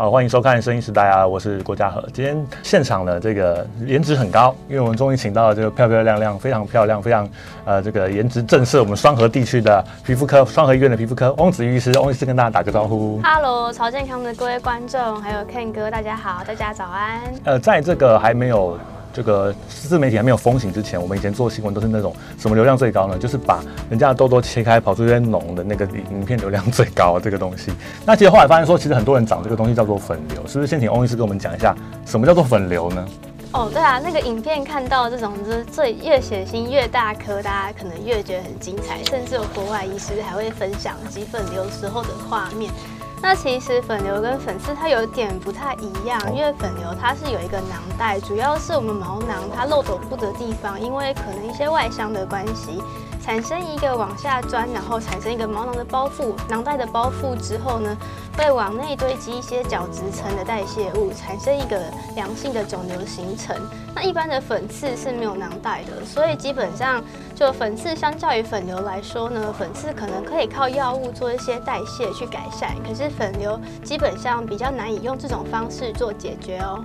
好，欢迎收看《声音时代》啊，我是郭嘉和。今天现场的这个颜值很高，因为我们终于请到了这个漂漂亮亮、非常漂亮、非常呃这个颜值震慑我们双河地区的皮肤科双河医院的皮肤科翁子玉医师。翁医师跟大家打个招呼。Hello，曹健康的各位观众还有 Ken 哥，大家好，大家早安。呃，在这个还没有。这个自媒体还没有风行之前，我们以前做新闻都是那种什么流量最高呢？就是把人家的痘痘切开，跑出一些脓的那个影片流量最高这个东西。那其实后来发现说，其实很多人长这个东西叫做粉瘤，是不是？先请欧医师跟我们讲一下，什么叫做粉瘤呢？哦，对啊，那个影片看到这种就是最越血腥越大颗，大家可能越觉得很精彩，甚至有国外医师还会分享挤粉瘤时候的画面。那其实粉瘤跟粉刺它有点不太一样，因为粉瘤它是有一个囊袋，主要是我们毛囊它漏斗部的地方，因为可能一些外伤的关系。产生一个往下钻，然后产生一个毛囊的包覆，囊袋的包覆之后呢，会往内堆积一些角质层的代谢物，产生一个良性的肿瘤形成。那一般的粉刺是没有囊袋的，所以基本上就粉刺相较于粉瘤来说呢，粉刺可能可以靠药物做一些代谢去改善，可是粉瘤基本上比较难以用这种方式做解决哦。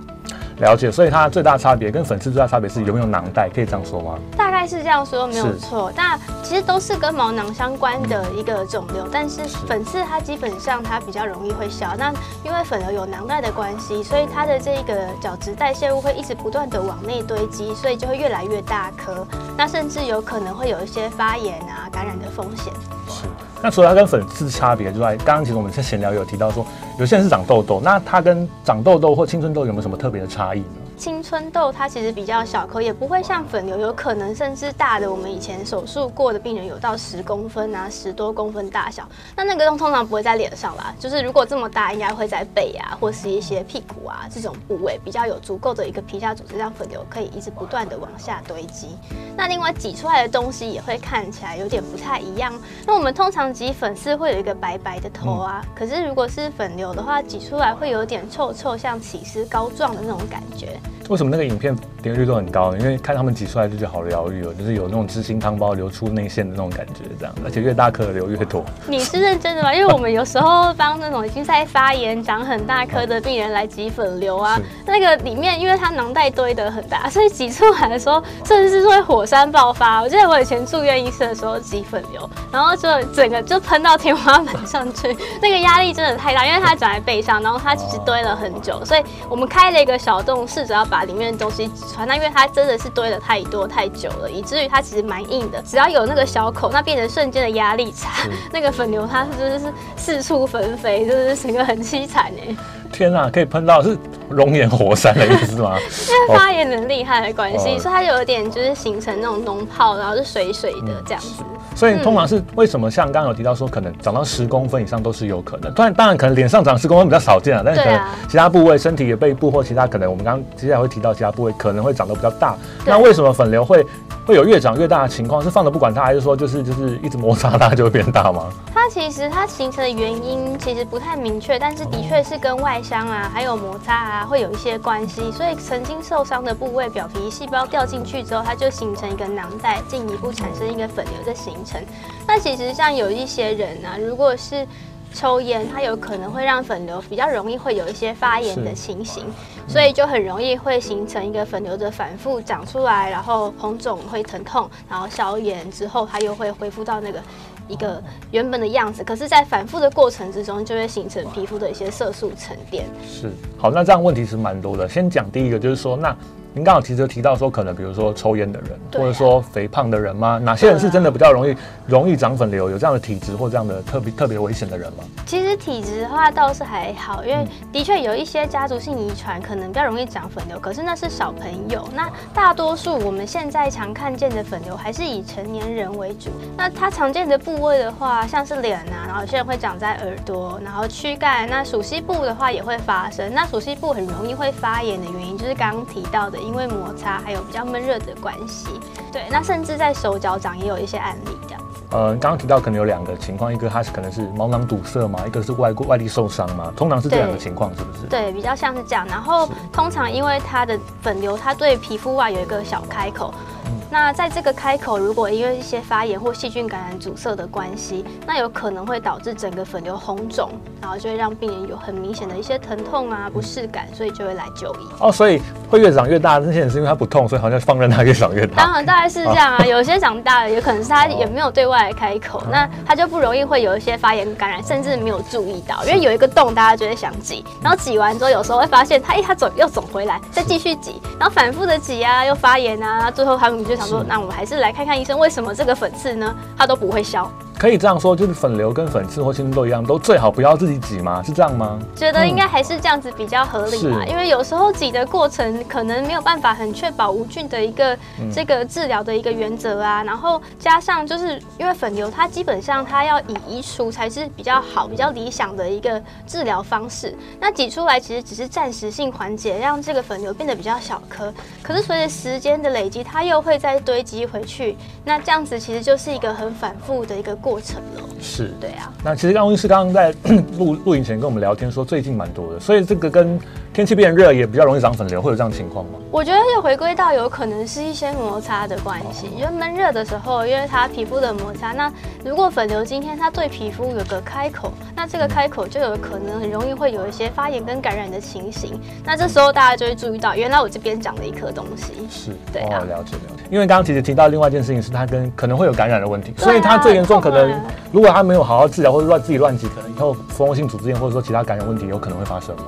了解，所以它最大差别跟粉刺最大差别是有没有囊袋，可以这样说吗？大概是这样说，没有错。那其实都是跟毛囊相关的一个肿瘤，嗯，但是粉刺它基本上它比较容易会消。那因为粉瘤有囊袋的关系，所以它的这个角质代谢物会一直不断的往内堆积，所以就会越来越大颗。那甚至有可能会有一些发炎啊、感染的风险。是。那除了它跟粉刺差别之外，刚刚其实我们在闲聊有提到说，有些人是长痘痘，那它跟长痘痘或青春痘有没有什么特别的差异呢？青春痘它其实比较小颗，也不会像粉瘤有可能甚至大的。我们以前手术过的病人有到十公分啊，十多公分大小。那那个通常不会在脸上啦，就是如果这么大，应该会在背啊，或是一些屁股啊这种部位比较有足够的一个皮下组织，让粉瘤可以一直不断的往下堆积。那另外挤出来的东西也会看起来有点不太一样。那我们通常挤粉刺会有一个白白的头啊，嗯、可是如果是粉瘤的话，挤出来会有点臭臭，像起司膏状的那种感觉。为什么那个影片点击率都很高呢？因为看他们挤出来就觉得好疗愈哦，就是有那种知心汤包流出内馅的那种感觉，这样，而且越大颗的流越多。你是认真的吗？因为我们有时候帮那种已经在发炎、长很大颗的病人来挤粉瘤啊，那个里面因为它囊袋堆得很大，所以挤出来的时候甚至是会火山爆发。我记得我以前住院医生的时候挤粉瘤，然后就整个就喷到天花板上去，那个压力真的太大，因为它长在背上，然后它其实堆了很久，所以我们开了一个小洞，试着要把。把里面的东西挤出来，那因为它真的是堆了太多太久了，以至于它其实蛮硬的。只要有那个小口，那变成瞬间的压力差，那个粉瘤它是真的是四处纷飞，就是整个很凄惨哎。天啊，可以喷到是熔岩火山的意思吗？因为发炎很厉害的关系，哦，所以它有点就是形成那种脓泡，然后是水水的这样子。嗯所以通常是为什么？像刚刚有提到说，可能长到十公分以上都是有可能。当然，当然可能脸上长十公分比较少见啊，但是可能其他部位、身体的背部或其他可能，我们刚刚接下来会提到其他部位可能会长得比较大。那为什么粉瘤会会有越长越大的情况？是放着不管它，还是说就是就是一直摩擦它就会变大吗？它其实它形成的原因其实不太明确，但是的确是跟外伤啊，还有摩擦啊会有一些关系。所以曾经受伤的部位表皮细胞掉进去之后，它就形成一个囊袋，进一步产生一个粉瘤的形成。那其实像有一些人啊，如果是抽烟，它有可能会让粉瘤比较容易会有一些发炎的情形，所以就很容易会形成一个粉瘤的反复长出来，然后红肿会疼痛，然后消炎之后，它又会恢复到那个一个原本的样子。可是，在反复的过程之中，就会形成皮肤的一些色素沉淀。是，好，那这样问题是蛮多的。先讲第一个，就是说那。您刚好其实提到说，可能比如说抽烟的人，或者说肥胖的人吗？哪些人是真的比较容易容易长粉瘤？有这样的体质或这样的特别特别危险的人吗？其实体质的话倒是还好，因为的确有一些家族性遗传可能比较容易长粉瘤，可是那是小朋友。那大多数我们现在常看见的粉瘤还是以成年人为主。那它常见的部位的话，像是脸啊，然后有些人会长在耳朵，然后躯干。那属膝部的话也会发生。那属膝部很容易会发炎的原因，就是刚刚提到的。因为摩擦还有比较闷热的关系，对，那甚至在手脚掌也有一些案例这样子。呃，刚刚提到可能有两个情况，一个它是可能是毛囊堵塞嘛，一个是外外力受伤嘛，通常是这两个情况，是不是？对，比较像是这样。然后通常因为它的粉瘤，它对皮肤外有一个小开口。那在这个开口，如果因为一些发炎或细菌感染阻塞的关系，那有可能会导致整个粉瘤红肿，然后就会让病人有很明显的一些疼痛啊、不适感，所以就会来就医。哦，所以会越长越大，那些人是因为它不痛，所以好像放任它越长越大。当然，大概是这样啊。哦、有些长大了，也可能是它也没有对外开口，哦、那它就不容易会有一些发炎感染，甚至没有注意到，因为有一个洞，大家就会想挤，然后挤完之后，有时候会发现它一它肿又肿回来，再继续挤，然后反复的挤啊，又发炎啊，最后他们就想说，那我们还是来看看医生，为什么这个粉刺呢，它都不会消？可以这样说，就是粉瘤跟粉刺或青春痘一样，都最好不要自己挤吗？是这样吗？觉得应该还是这样子比较合理吧，嗯、因为有时候挤的过程可能没有办法很确保无菌的一个这个治疗的一个原则啊，嗯、然后加上就是因为粉瘤它基本上它要以移除才是比较好、比较理想的一个治疗方式，那挤出来其实只是暂时性缓解，让这个粉瘤变得比较小颗，可是随着时间的累积，它又会再堆积回去，那这样子其实就是一个很反复的一个。过程了，是对啊。那其实刚刚医师刚刚在 录录影前跟我们聊天说，最近蛮多的，所以这个跟天气变热也比较容易长粉瘤，会有这样情况吗？我觉得又回归到有可能是一些摩擦的关系，因为闷热的时候，因为它皮肤的摩擦，那如果粉瘤今天它对皮肤有个开口，那这个开口就有可能很容易会有一些发炎跟感染的情形。那这时候大家就会注意到，原来我这边长了一颗东西。是，对啊，了解了解。因为刚刚其实提到另外一件事情，是它跟可能会有感染的问题，所以它最严重可能。如果它没有好好治疗，或者乱自己乱挤，可能以后蜂窝性组织炎或者说其他感染问题有可能会发生吗？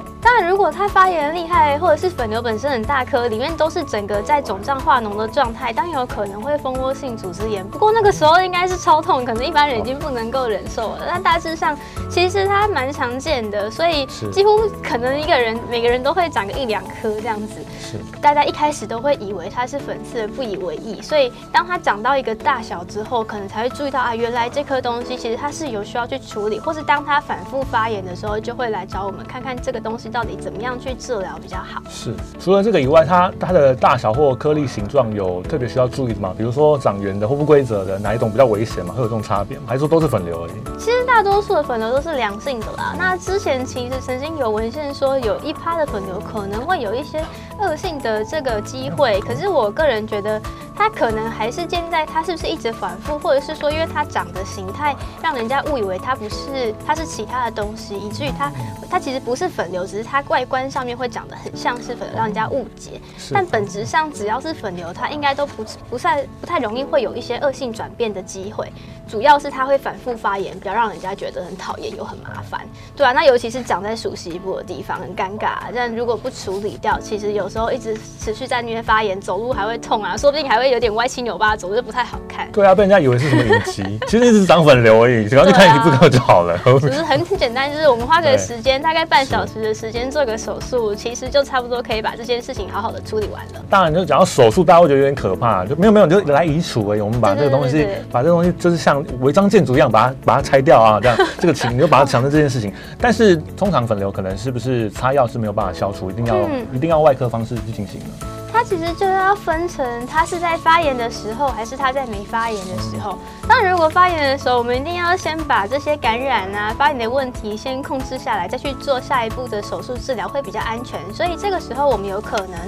如果它发炎厉害，或者是粉瘤本身很大颗，里面都是整个在肿胀化脓的状态，当然有可能会蜂窝性组织炎。不过那个时候应该是超痛，可能一般人已经不能够忍受了。但大致上其实它蛮常见的，所以几乎可能一个人每个人都会长个一两颗这样子。是，大家一开始都会以为它是粉刺，不以为意。所以当它长到一个大小之后，可能才会注意到啊，原来这颗东西其实它是有需要去处理，或是当它反复发炎的时候，就会来找我们看看这个东西到底怎么样去治疗比较好。是，除了这个以外，它它的大小或颗粒形状有特别需要注意的吗？比如说长圆的或不规则的，哪一种比较危险吗？会有这种差别吗？还是说都是粉瘤而已？其实大多数的粉瘤都是良性的啦。那之前其实曾经有文献说，有一趴的粉瘤可能会有一些恶性的这个机会，可是我个人觉得。它可能还是建在它是不是一直反复，或者是说，因为它长的形态让人家误以为它不是，它是其他的东西，以至于它它其实不是粉瘤，只是它外观上面会长得很像是粉瘤，让人家误解。但本质上只要是粉瘤，它应该都不不太不太容易会有一些恶性转变的机会。主要是它会反复发炎，比较让人家觉得很讨厌又很麻烦。对啊，那尤其是长在熟悉部的地方，很尴尬。但如果不处理掉，其实有时候一直持续在那边发炎，走路还会痛啊，说不定还会。有点歪七扭八，走就不太好看。对啊，被人家以为是什么隐疾，其实一直是长粉瘤而已，只要去看一次科就好了。只是很简单，就是我们花个时间，大概半小时的时间做个手术，其实就差不多可以把这件事情好好的处理完了。当然，就讲到手术，大家会觉得有点可怕，就没有没有，就来移除而已。我们把这个东西，把这个东西，就是像违章建筑一样，把它把它拆掉啊，这样这个情你就把它想成这件事情。但是通常粉瘤可能是不是擦药是没有办法消除，一定要、嗯、一定要外科方式去进行的。它其实就是要分成，它是在发炎的时候，还是它在没发炎的时候。那如果发炎的时候，我们一定要先把这些感染啊、发炎的问题先控制下来，再去做下一步的手术治疗，会比较安全。所以这个时候，我们有可能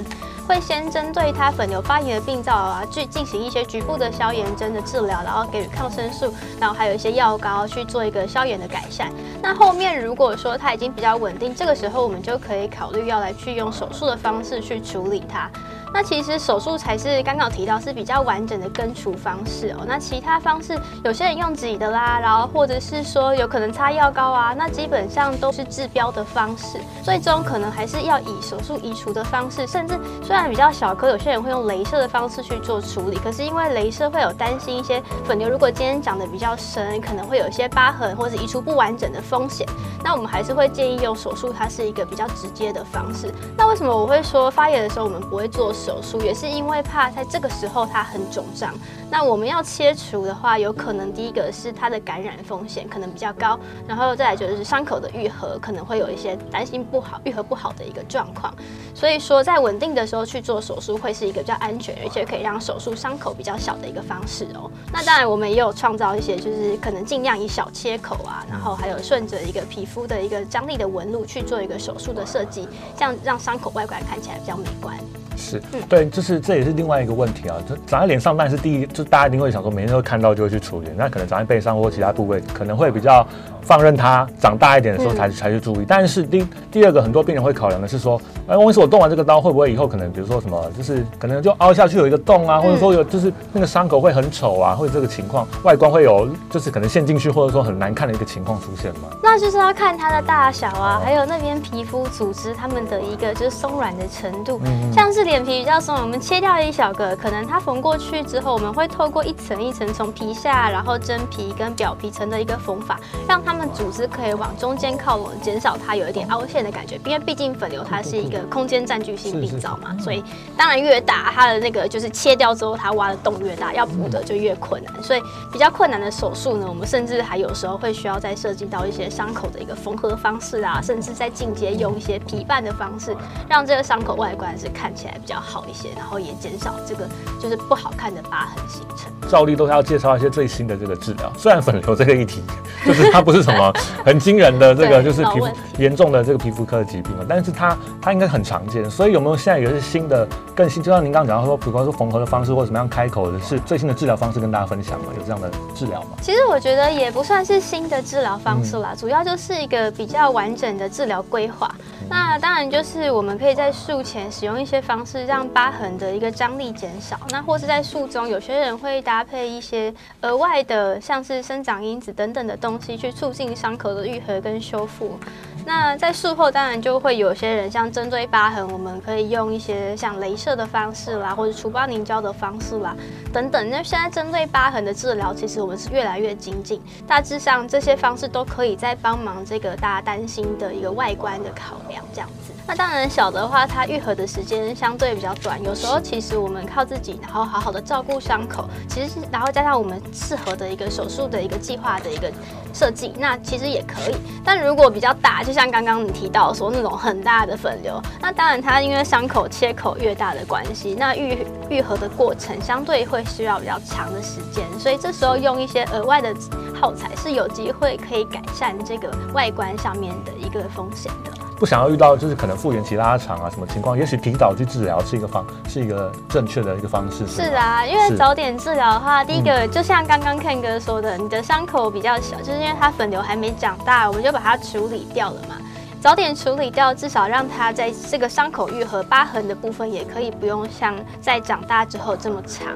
会先针对它粉瘤发炎的病灶啊，去进行一些局部的消炎针的治疗，然后给予抗生素，然后还有一些药膏去做一个消炎的改善。那后面如果说它已经比较稳定，这个时候我们就可以考虑要来去用手术的方式去处理它。那其实手术才是刚刚提到是比较完整的根除方式哦。那其他方式，有些人用挤的啦，然后或者是说有可能擦药膏啊，那基本上都是治标的方式。最终可能还是要以手术移除的方式，甚至虽然比较小可，有些人会用雷射的方式去做处理。可是因为雷射会有担心一些粉瘤，如果今天长得比较深，可能会有一些疤痕或者移除不完整的风险。那我们还是会建议用手术，它是一个比较直接的方式。那为什么我会说发炎的时候我们不会做手术，也是因为怕在这个时候它很肿胀。那我们要切除的话，有可能第一个是它的感染风险可能比较高，然后再来就是伤口的愈合可能会有一些担心不好、愈合不好的一个状况。所以说，在稳定的时候去做手术会是一个比较安全，而且可以让手术伤口比较小的一个方式哦。那当然，我们也有创造一些，就是可能尽量以小切口啊，然后还有顺着一个皮肤的一个张力的纹路去做一个手术的设计，这样让伤口外观看起来比较美观。是，嗯、对，就是这也是另外一个问题啊。就长在脸上，但是第一，就大家一定会想说，每天都看到就会去处理。那可能长在背上或其他部位，可能会比较放任它长大一点的时候才、嗯、才去注意。但是第第二个，很多病人会考量的是说，哎，万一是我动完这个刀，会不会以后可能比如说什么，就是可能就凹下去有一个洞啊，或者说有就是那个伤口会很丑啊，或者这个情况外观会有就是可能陷进去，或者说很难看的一个情况出现吗？那就是要看它的大小啊，哦、还有那边皮肤组织它们的一个就是松软的程度，嗯、像是脸皮比较松，我们切掉一小个，可能它缝过去之后，我们会透过一层一层从皮下，然后真皮跟表皮层的一个缝法，让它们组织可以往中间靠拢，减少它有一点凹陷的感觉。因为毕竟粉瘤它是一个空间占据性病灶嘛，所以当然越大，它的那个就是切掉之后，它挖的洞越大，要补的就越困难。所以比较困难的手术呢，我们甚至还有时候会需要再涉及到一些伤口的一个缝合方式啊，甚至在进阶用一些皮瓣的方式，让这个伤口外观是看起来比较好一些，然后也减少这个就是不好看的疤痕形成。照例都是要介绍一些最新的这个治疗，虽然粉瘤这个议题就是它不是什么很惊人的这个就是皮肤严重的这个皮肤科的疾病了，但是它它应该很常见，所以有没有现在有一些新的更新？就像您刚刚讲到说，比方说缝合的方式或者怎么样开口的是最新的治疗方式跟大家分享吗？有这样的治疗吗？其实我觉得也不算是新的治疗方式啦，嗯、主要就是一个比较完整的治疗规划。那当然就是我们可以在术前使用一些方式，让疤痕的一个张力减少。那或是在术中，有些人会搭配一些额外的，像是生长因子等等的东西，去促进伤口的愈合跟修复。那在术后，当然就会有些人像针对疤痕，我们可以用一些像镭射的方式啦，或者除疤凝胶的方式啦，等等。那现在针对疤痕的治疗，其实我们是越来越精进。大致上这些方式都可以在帮忙这个大家担心的一个外观的考量。这样子，那当然小的话，它愈合的时间相对比较短。有时候其实我们靠自己，然后好好的照顾伤口，其实然后加上我们适合的一个手术的一个计划的一个设计，那其实也可以。但如果比较大，就像刚刚你提到说那种很大的粉瘤，那当然它因为伤口切口越大的关系，那愈愈合的过程相对会需要比较长的时间，所以这时候用一些额外的耗材是有机会可以改善这个外观上面的一个风险的。不想要遇到就是可能复原期拉长啊什么情况，也许提早去治疗是一个方，是一个正确的一个方式。是啊，因为早点治疗的话，第一个就像刚刚 Ken 哥说的，你的伤口比较小，就是因为它粉瘤还没长大，我们就把它处理掉了嘛。早点处理掉，至少让它在这个伤口愈合疤痕的部分，也可以不用像在长大之后这么长。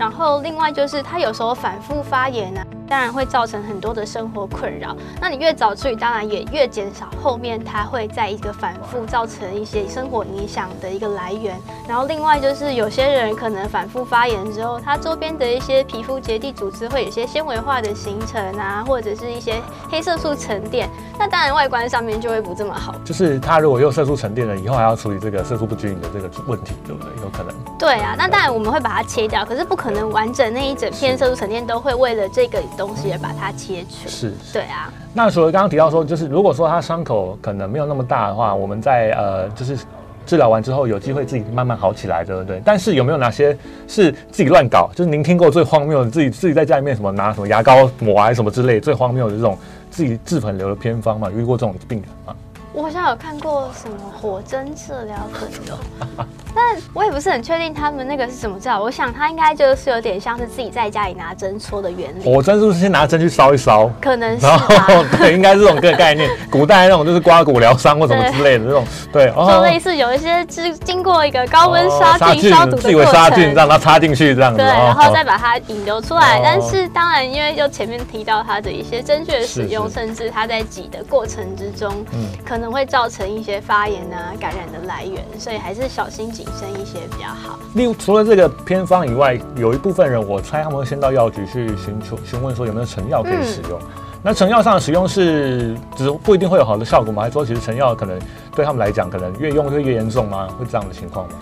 然后另外就是它有时候反复发炎呢、啊。当然会造成很多的生活困扰。那你越早处理，当然也越减少后面它会在一个反复造成一些生活影响的一个来源。然后另外就是有些人可能反复发炎之后，他周边的一些皮肤结缔组织会有一些纤维化的形成啊，或者是一些黑色素沉淀。那当然外观上面就会不这么好。就是它如果有色素沉淀了，以后还要处理这个色素不均匀的这个问题，对不对？有可能。对啊，那当然我们会把它切掉，可是不可能完整那一整片色素沉淀都会为了这个。东西而把它切除，是，对啊。那除了刚刚提到说，就是如果说他伤口可能没有那么大的话，我们在呃，就是治疗完之后有机会自己慢慢好起来，对不对？但是有没有哪些是自己乱搞？就是您听过最荒谬的，自己自己在家里面什么拿什么牙膏抹啊什么之类最荒谬的这种自己治粉瘤的偏方嘛？遇过这种病人吗？我好像有看过什么火针治疗粉瘤。但我也不是很确定他们那个是怎么治疗。我想他应该就是有点像是自己在家里拿针戳的原理。火针是不是先拿针去烧一烧？可能是。然后对，应该是这种个概念。古代那种就是刮骨疗伤或什么之类的这种，对，就类似有一些经经过一个高温杀菌消毒的过程，自以为杀菌，让它插进去这样子，对，然后再把它引流出来。但是当然，因为就前面提到它的一些针具的使用，甚至它在挤的过程之中，嗯，可能会造成一些发炎啊、感染的来源，所以还是小心谨慎一些比较好。例如，除了这个偏方以外，有一部分人，我猜他们会先到药局去寻求询问说有没有成药可以使用。嗯、那成药上的使用是，只不一定会有好的效果吗？还是说，其实成药可能对他们来讲，可能越用会越严重吗？会这样的情况吗？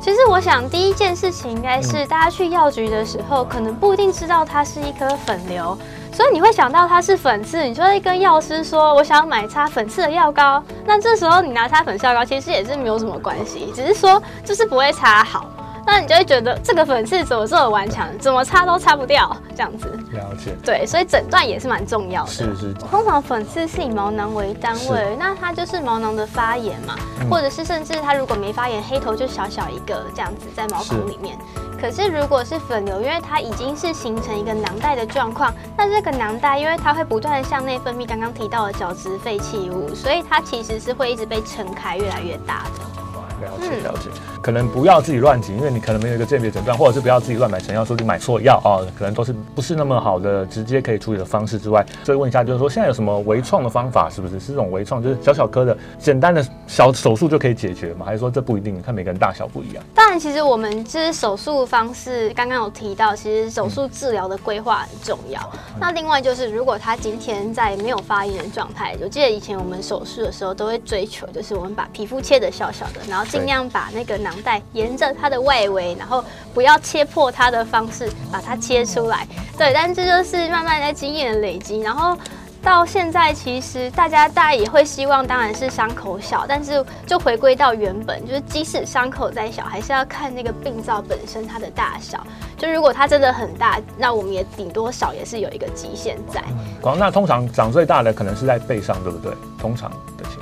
其实我想，第一件事情应该是大家去药局的时候，可能不一定知道它是一颗粉瘤。所以你会想到它是粉刺，你就会跟药师说：“我想买擦粉刺的药膏。”那这时候你拿擦粉刺药膏，其实也是没有什么关系，只是说就是不会擦好。那你就会觉得这个粉刺怎么这么顽强，怎么擦都擦不掉，这样子。了解。对，所以诊断也是蛮重要的。是是。通常粉刺是以毛囊为单位，那它就是毛囊的发炎嘛，嗯、或者是甚至它如果没发炎，黑头就小小一个这样子在毛孔里面。可是如果是粉瘤，因为它已经是形成一个囊袋的状况，那这个囊袋因为它会不断的向内分泌刚刚提到的角质废弃物，所以它其实是会一直被撑开，越来越大的。了解了解，可能不要自己乱挤，因为你可能没有一个鉴别诊断，或者是不要自己乱买成药，说你买错药啊，可能都是不是那么好的直接可以处理的方式之外，所以问一下，就是说现在有什么微创的方法，是不是是这种微创，就是小小颗的简单的小手术就可以解决吗？还是说这不一定？看每个人大小不一样。当然，其实我们这手术方式刚刚有提到，其实手术治疗的规划很重要。嗯、那另外就是，如果他今天在没有发炎的状态，我记得以前我们手术的时候都会追求，就是我们把皮肤切得小小的，然后尽量把那个囊袋沿着它的外围，然后不要切破它的方式把它切出来。对，但这就是慢慢在经验的累积，然后到现在其实大家大家也会希望，当然是伤口小，但是就回归到原本，就是即使伤口再小，还是要看那个病灶本身它的大小。就如果它真的很大，那我们也顶多少也是有一个极限在。嗯，那通常长最大的可能是在背上，对不对？通常。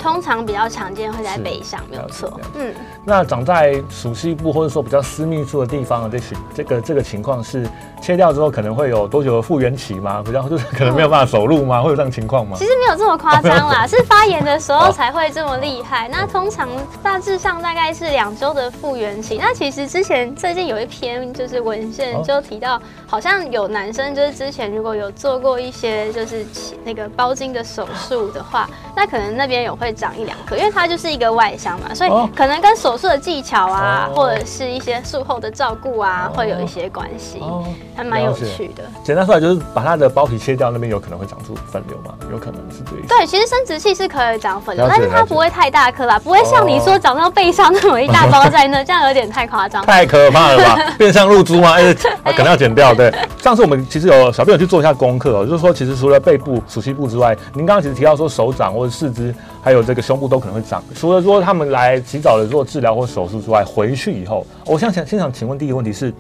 通常比较常见会在背上，没有错。嗯，那长在熟悉部或者说比较私密处的地方的这些这个这个情况是切掉之后可能会有多久的复原期吗？比较就是可能没有办法走路吗？会有这样情况吗？其实没有这么夸张啦，是发炎的时候才会这么厉害。那通常大致上大概是两周的复原期。那其实之前最近有一篇就是文献就提到，好像有男生就是之前如果有做过一些就是那个包茎的手术的话，那可能那边有会。长一两颗，因为它就是一个外伤嘛，所以可能跟手术的技巧啊，哦、或者是一些术后的照顾啊，哦、会有一些关系，哦、还蛮有趣的。简单说来就是把它的包皮切掉，那边有可能会长出粉瘤嘛，有可能是这一。对，其实生殖器是可以长粉瘤，但是它不会太大颗啦，不会像你说长到背上那么一大包在那，哦、这样有点太夸张，太可怕了吧？变相露珠吗？哎，可能要剪掉。对，上次我们其实有小朋友去做一下功课哦，就是说其实除了背部、鼠蹊部之外，您刚刚其实提到说手掌或者四肢。还有这个胸部都可能会长。除了说他们来及早的做治疗或手术之外，回去以后，我想想，先想请问第一个问题是，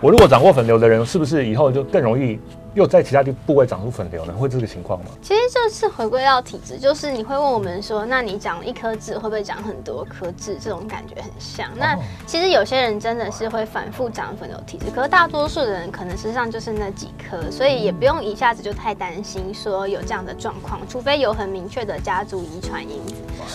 我如果长过粉瘤的人，是不是以后就更容易？又在其他地部位长出粉瘤呢？会这个情况吗？其实就是回归到体质，就是你会问我们说，那你长一颗痣会不会长很多颗痣？这种感觉很像。那其实有些人真的是会反复长粉瘤体质，可是大多数的人可能身上就是那几颗，所以也不用一下子就太担心说有这样的状况，除非有很明确的家族遗传因子。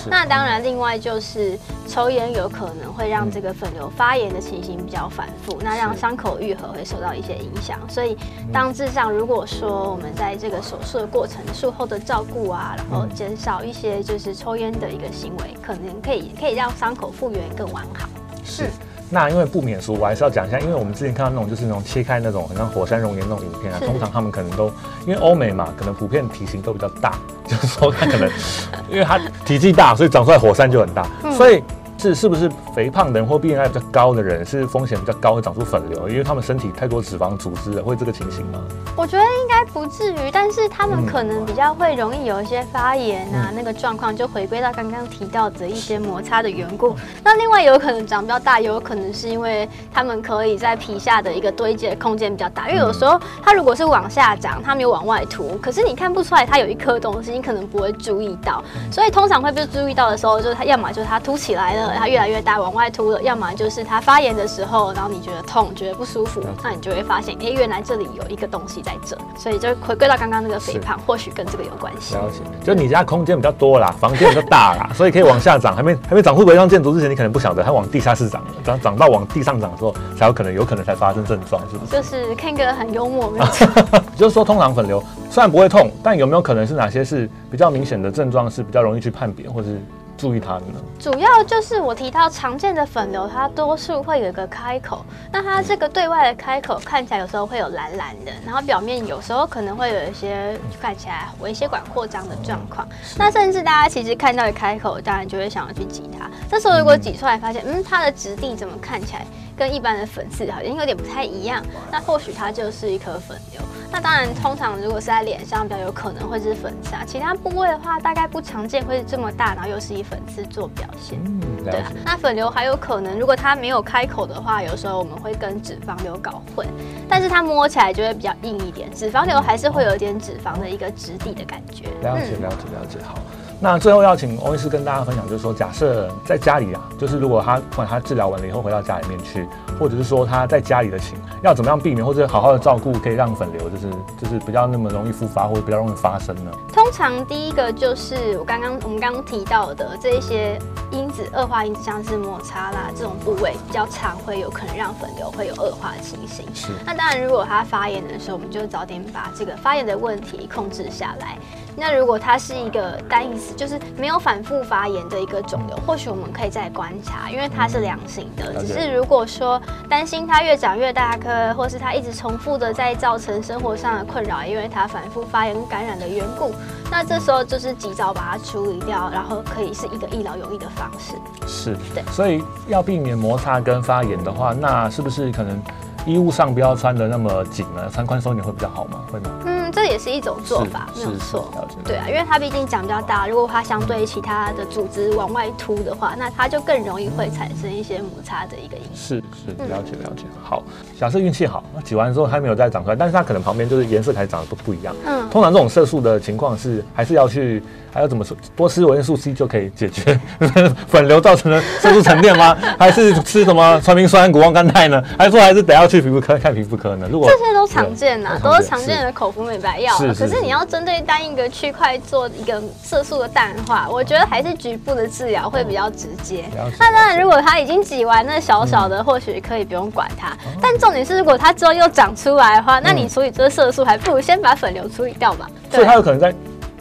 那当然，另外就是抽烟有可能会让这个粉瘤发炎的情形比较反复，那让伤口愈合会受到一些影响。所以当致上。如果说我们在这个手术的过程、术后的照顾啊，然后减少一些就是抽烟的一个行为，可能可以可以让伤口复原更完好。是，那因为不免俗，我还是要讲一下，因为我们之前看到那种就是那种切开那种很像火山熔岩那种影片啊，通常他们可能都因为欧美嘛，可能普遍体型都比较大，就是说他可能 因为他体积大，所以长出来火山就很大，嗯、所以。是是不是肥胖的人或 BMI 比较高的人是风险比较高会长出粉瘤？因为他们身体太多脂肪组织了，会这个情形吗？我觉得应该不至于，但是他们可能比较会容易有一些发炎啊，嗯、那个状况就回归到刚刚提到的一些摩擦的缘故。那另外有可能长比较大，也有可能是因为他们可以在皮下的一个堆积的空间比较大，因为有时候它如果是往下长，它没有往外凸，可是你看不出来它有一颗东西，你可能不会注意到。所以通常会被注意到的时候，就是它要么就是它凸起来了。它越来越大，往外凸了，要么就是它发炎的时候，然后你觉得痛，觉得不舒服，那你就会发现，哎、欸，原来这里有一个东西在这，所以就回归到刚刚那个肥胖，或许跟这个有关系。了解，就你家空间比较多啦，房间比较大啦，所以可以往下长，还没还没长出违章建筑之前，你可能不晓得它往地下室长，长长到往地上长之后，才有可能有可能才发生症状，是不是？就是 Ken 哥很幽默，没有 就是说通常粉瘤虽然不会痛，但有没有可能是哪些是比较明显的症状是比较容易去判别，或是？注意它的呢？主要就是我提到常见的粉瘤，它多数会有一个开口。那它这个对外的开口看起来有时候会有蓝蓝的，然后表面有时候可能会有一些看起来微血管扩张的状况。那甚至大家其实看到的开口，当然就会想要去挤它。这时候如果挤出来发现，嗯，它的质地怎么看起来跟一般的粉刺好像有点不太一样，那或许它就是一颗粉瘤。那当然，通常如果是在脸上，比较有可能会是粉刺。其他部位的话，大概不常见会是这么大，然后又是以粉刺做表现。嗯，对啊。那粉瘤还有可能，如果它没有开口的话，有时候我们会跟脂肪瘤搞混，但是它摸起来就会比较硬一点。脂肪瘤还是会有一点脂肪的一个质地的感觉。了解，了解，了解。好。那最后要请欧医师跟大家分享，就是说，假设在家里啊，就是如果他不管他治疗完了以后回到家里面去，或者是说他在家里的情，要怎么样避免或者好好的照顾，可以让粉瘤就是就是不要那么容易复发或者比较容易发生呢？通常第一个就是我刚刚我们刚刚提到的这一些因子，恶化因子像是摩擦啦这种部位比较常会有可能让粉瘤会有恶化的情形。是。那当然，如果他发炎的时候，我们就早点把这个发炎的问题控制下来。那如果它是一个单一次，就是没有反复发炎的一个肿瘤，或许我们可以再观察，因为它是良性的。只是如果说担心它越长越大颗，或是它一直重复的在造成生活上的困扰，因为它反复发炎感染的缘故，那这时候就是及早把它处理掉，然后可以是一个一劳永逸的方式。是，对。所以要避免摩擦跟发炎的话，那是不是可能衣物上不要穿的那么紧呢？穿宽松一点会比较好吗？会吗？嗯。这也是一种做法，没有错。对啊，因为它毕竟长比较大，如果它相对其他的组织往外凸的话，那它就更容易会产生一些摩擦的一个影响。是是，了解了解。好，假设运气好，那挤完之后它没有再长出来，但是它可能旁边就是颜色开始长得不不一样。嗯，通常这种色素的情况是还是要去。还要怎么说？多吃维生素 C 就可以解决 粉瘤造成的色素沉淀吗？还是吃什么传明酸、谷胱甘肽呢？还是说还是得要去皮肤科看皮肤科呢？如果这些都常见呐，都是常见的口服美白药。可是你要针对单一个区块做一个色素的淡化，我觉得还是局部的治疗会比较直接。那当然，如果它已经挤完那小小的，或许可以不用管它。但重点是，如果它之后又长出来的话，那你处理这个色素，还不如先把粉瘤处理掉吧。所以它有可能在。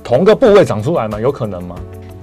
同个部位长出来吗？有可能吗？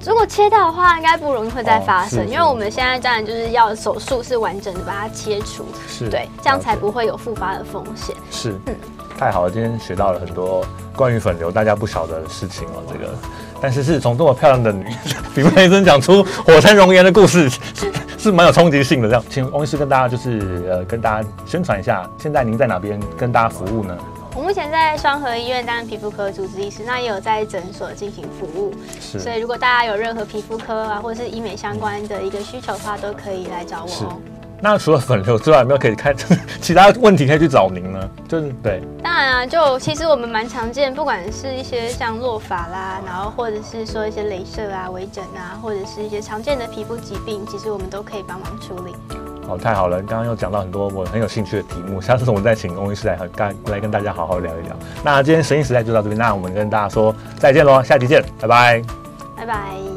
如果切掉的话，应该不容易会再发生，哦、因为我们现在当然就是要手术是完整的把它切除，是对，这样才不会有复发的风险。是，嗯，太好了，今天学到了很多关于粉瘤大家不晓得的事情哦。这个，但是是从这么漂亮的女 比肤医生讲出火山熔岩的故事，是蛮有冲击性的。这样，请翁医师跟大家就是呃跟大家宣传一下，现在您在哪边跟大家服务呢？我目前在双河医院担任皮肤科主治医师，那也有在诊所进行服务。是，所以如果大家有任何皮肤科啊，或者是医美相关的一个需求的话，都可以来找我哦。那除了粉瘤之外，有没有可以看 其他问题可以去找您呢？就是对。当然啊，就其实我们蛮常见，不管是一些像落发啦，然后或者是说一些镭射啊、微整啊，或者是一些常见的皮肤疾病，其实我们都可以帮忙处理。哦，太好了！刚刚又讲到很多我很有兴趣的题目，下次我们再请翁医师来和跟来跟大家好好聊一聊。那今天神医时代就到这边，那我们跟大家说再见喽，下期见，拜拜，拜拜。